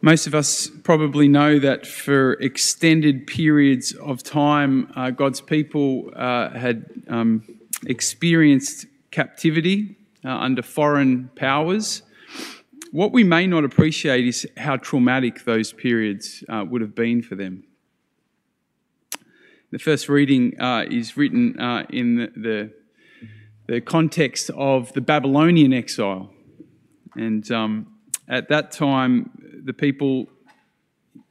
Most of us probably know that for extended periods of time, uh, God's people uh, had um, experienced captivity uh, under foreign powers. What we may not appreciate is how traumatic those periods uh, would have been for them. The first reading uh, is written uh, in the, the, the, context of the Babylonian exile. And um, at that time, the people,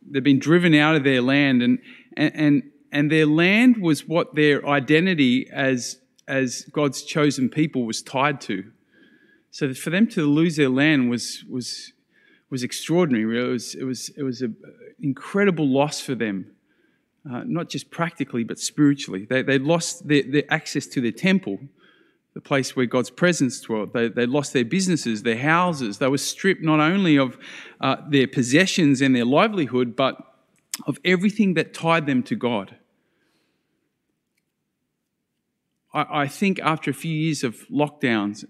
they've been driven out of their land, and, and, and their land was what their identity as, as God's chosen people was tied to. So for them to lose their land was, was, was extraordinary. It was, it was, it was an incredible loss for them, uh, not just practically, but spiritually. They, they lost their, their access to their temple the place where God's presence dwelt. They, they lost their businesses, their houses. They were stripped not only of uh, their possessions and their livelihood, but of everything that tied them to God. I, I think after a few years of lockdowns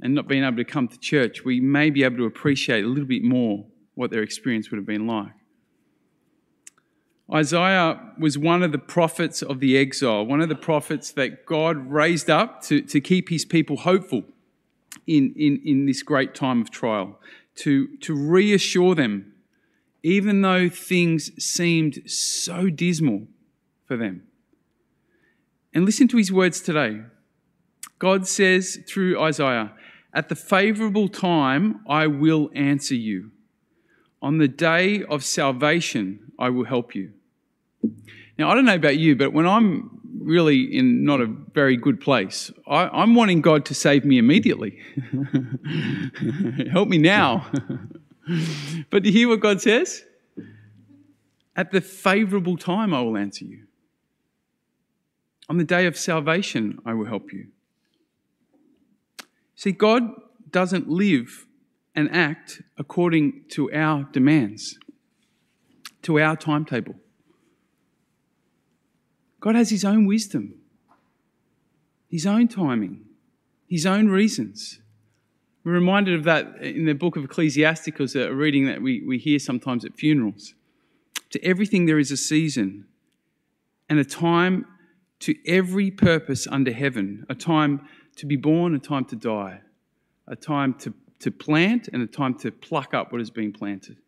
and not being able to come to church, we may be able to appreciate a little bit more what their experience would have been like. Isaiah was one of the prophets of the exile, one of the prophets that God raised up to, to keep his people hopeful in, in, in this great time of trial, to, to reassure them, even though things seemed so dismal for them. And listen to his words today. God says through Isaiah, At the favorable time, I will answer you. On the day of salvation, I will help you. Now, I don't know about you, but when I'm really in not a very good place, I, am wanting God to save me immediately. Help me now. but do you hear what God says? At the favorable time, I will answer you. On the day of salvation, I will help you. See, God doesn't live and act according to our demands, to our timetable. God has His own wisdom, His own timing, His own reasons. We're reminded of that in the book of Ecclesiasticus, a reading that we, we hear sometimes at funerals. To everything there is a season and a time to every purpose under heaven a time to be born, a time to die, a time to, to plant, and a time to pluck up what has been planted,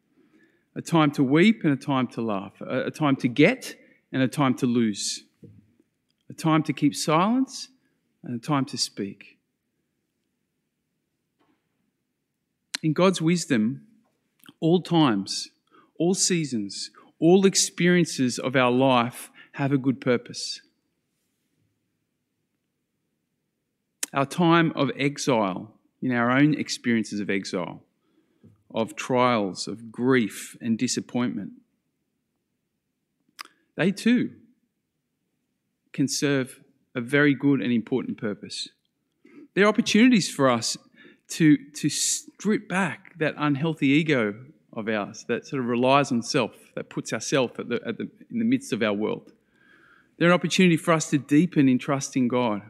a time to weep and a time to laugh, a, a time to get and a time to lose, a time to keep silence and a time to speak. In God's wisdom, all times, all seasons, all experiences of our life have a good purpose. Our time of exile, in our own experiences of exile, of trials, of grief and disappointment, they too can serve a very good and important purpose. There are opportunities for us to, to strip back that unhealthy ego of ours that sort of relies on self, that puts ourself at the, at the, in the midst of our world. There are an opportunity for us to deepen in trusting God.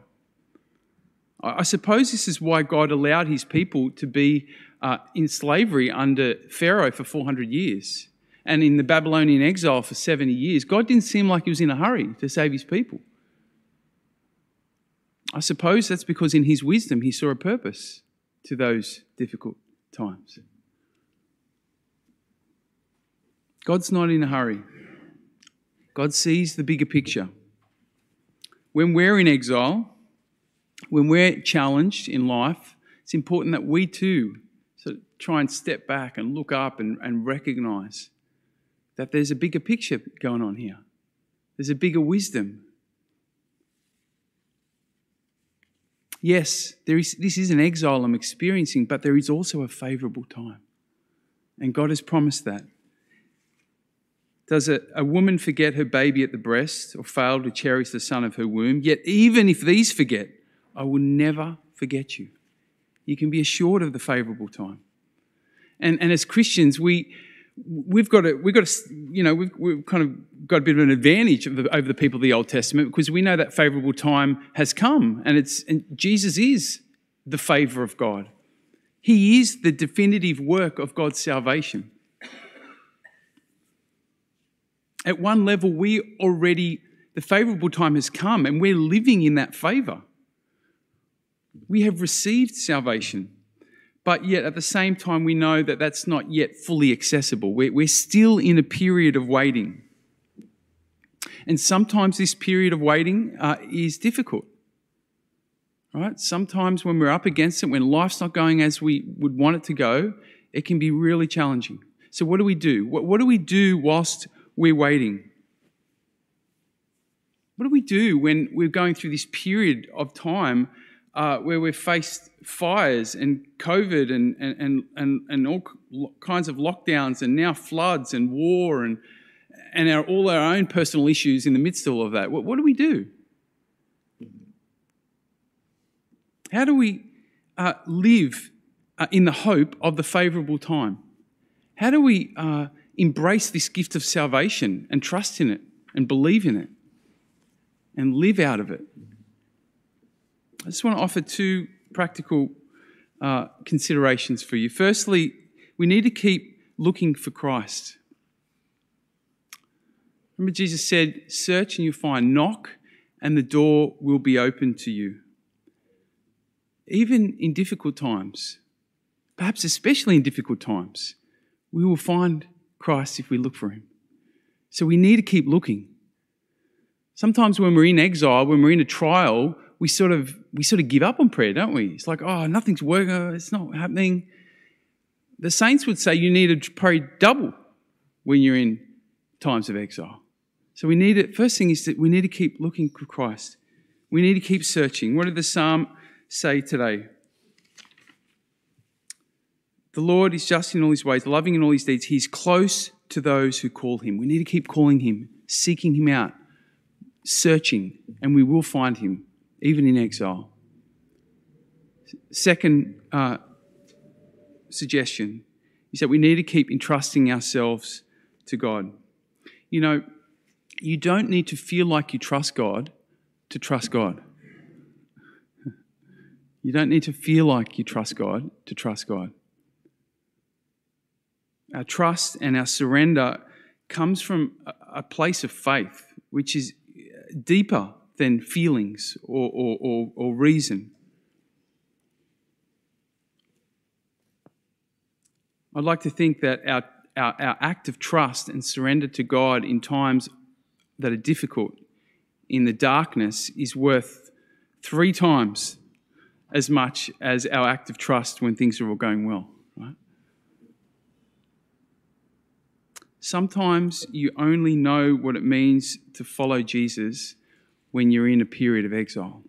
I, I suppose this is why God allowed his people to be uh, in slavery under Pharaoh for 400 years and in the Babylonian exile for 70 years, God didn't seem like he was in a hurry to save his people. I suppose that's because in his wisdom he saw a purpose to those difficult times. God's not in a hurry. God sees the bigger picture. When we're in exile, when we're challenged in life, it's important that we too try and step back and look up and, and recognize that there's a bigger picture going on here. There's a bigger wisdom. Yes, there is, this is an exile I'm experiencing, but there is also a favorable time. And God has promised that. Does a, a woman forget her baby at the breast or fail to cherish the son of her womb? Yet, even if these forget, I will never forget you. You can be assured of the favorable time. And, and as Christians, we, we've got to, we've got to, you know, we've, we've kind of got a bit of an advantage the, over the people of the Old Testament because we know that favorable time has come, and it's and Jesus is the favor of God. He is the definitive work of God's salvation. At one level, we already, the favorable time has come and we're living in that favor. We have received salvation, but yet at the same time, we know that that's not yet fully accessible. We're, we're still in a period of waiting. And sometimes this period of waiting uh, is difficult. Right? Sometimes when we're up against it, when life's not going as we would want it to go, it can be really challenging. So, what do we do? What, what do we do whilst we're waiting? What do we do when we're going through this period of time uh, where we've faced fires and COVID and, and, and, and all kinds of lockdowns and now floods and war and, and our, all our own personal issues in the midst of all of that? What, what do we do? How do we uh, live uh, in the hope of the favourable time? How do we uh, embrace this gift of salvation and trust in it and believe in it and live out of it? I just want to offer two practical uh, considerations for you. Firstly, we need to keep looking for Christ. Remember, Jesus said, Search and you'll find, knock, and the door will be open to you even in difficult times, perhaps especially in difficult times, we will find Christ if we look for him. So we need to keep looking. Sometimes when we're in exile, when we're in a trial, we sort of we sort of give up on prayer, don't we? It's like, oh, nothing's working, oh, it's not happening. The saints would say you need to pray double when you're in times of exile. So we need it. First thing is that we need to keep looking for Christ. We need to keep searching. What did the psalm say today? The Lord is just in all his ways, loving in all his deeds. He's close to those who call him. We need to keep calling him, seeking him out, searching, and we will find him, even in exile. Second uh, suggestion is that we need to keep entrusting ourselves to God. You know, you don't need to feel like you trust God to trust God. You don't need to feel like you trust God to trust God. Our trust and our surrender comes from a place of faith, which is deeper than feelings or, or, or, or reason. I'd like to think that our, our, our act of trust and surrender to God in times that are difficult, in the darkness, is worth three times as much as our act of trust when things are all going well, right? Sometimes you only know what it means to follow Jesus when you're in a period of exile.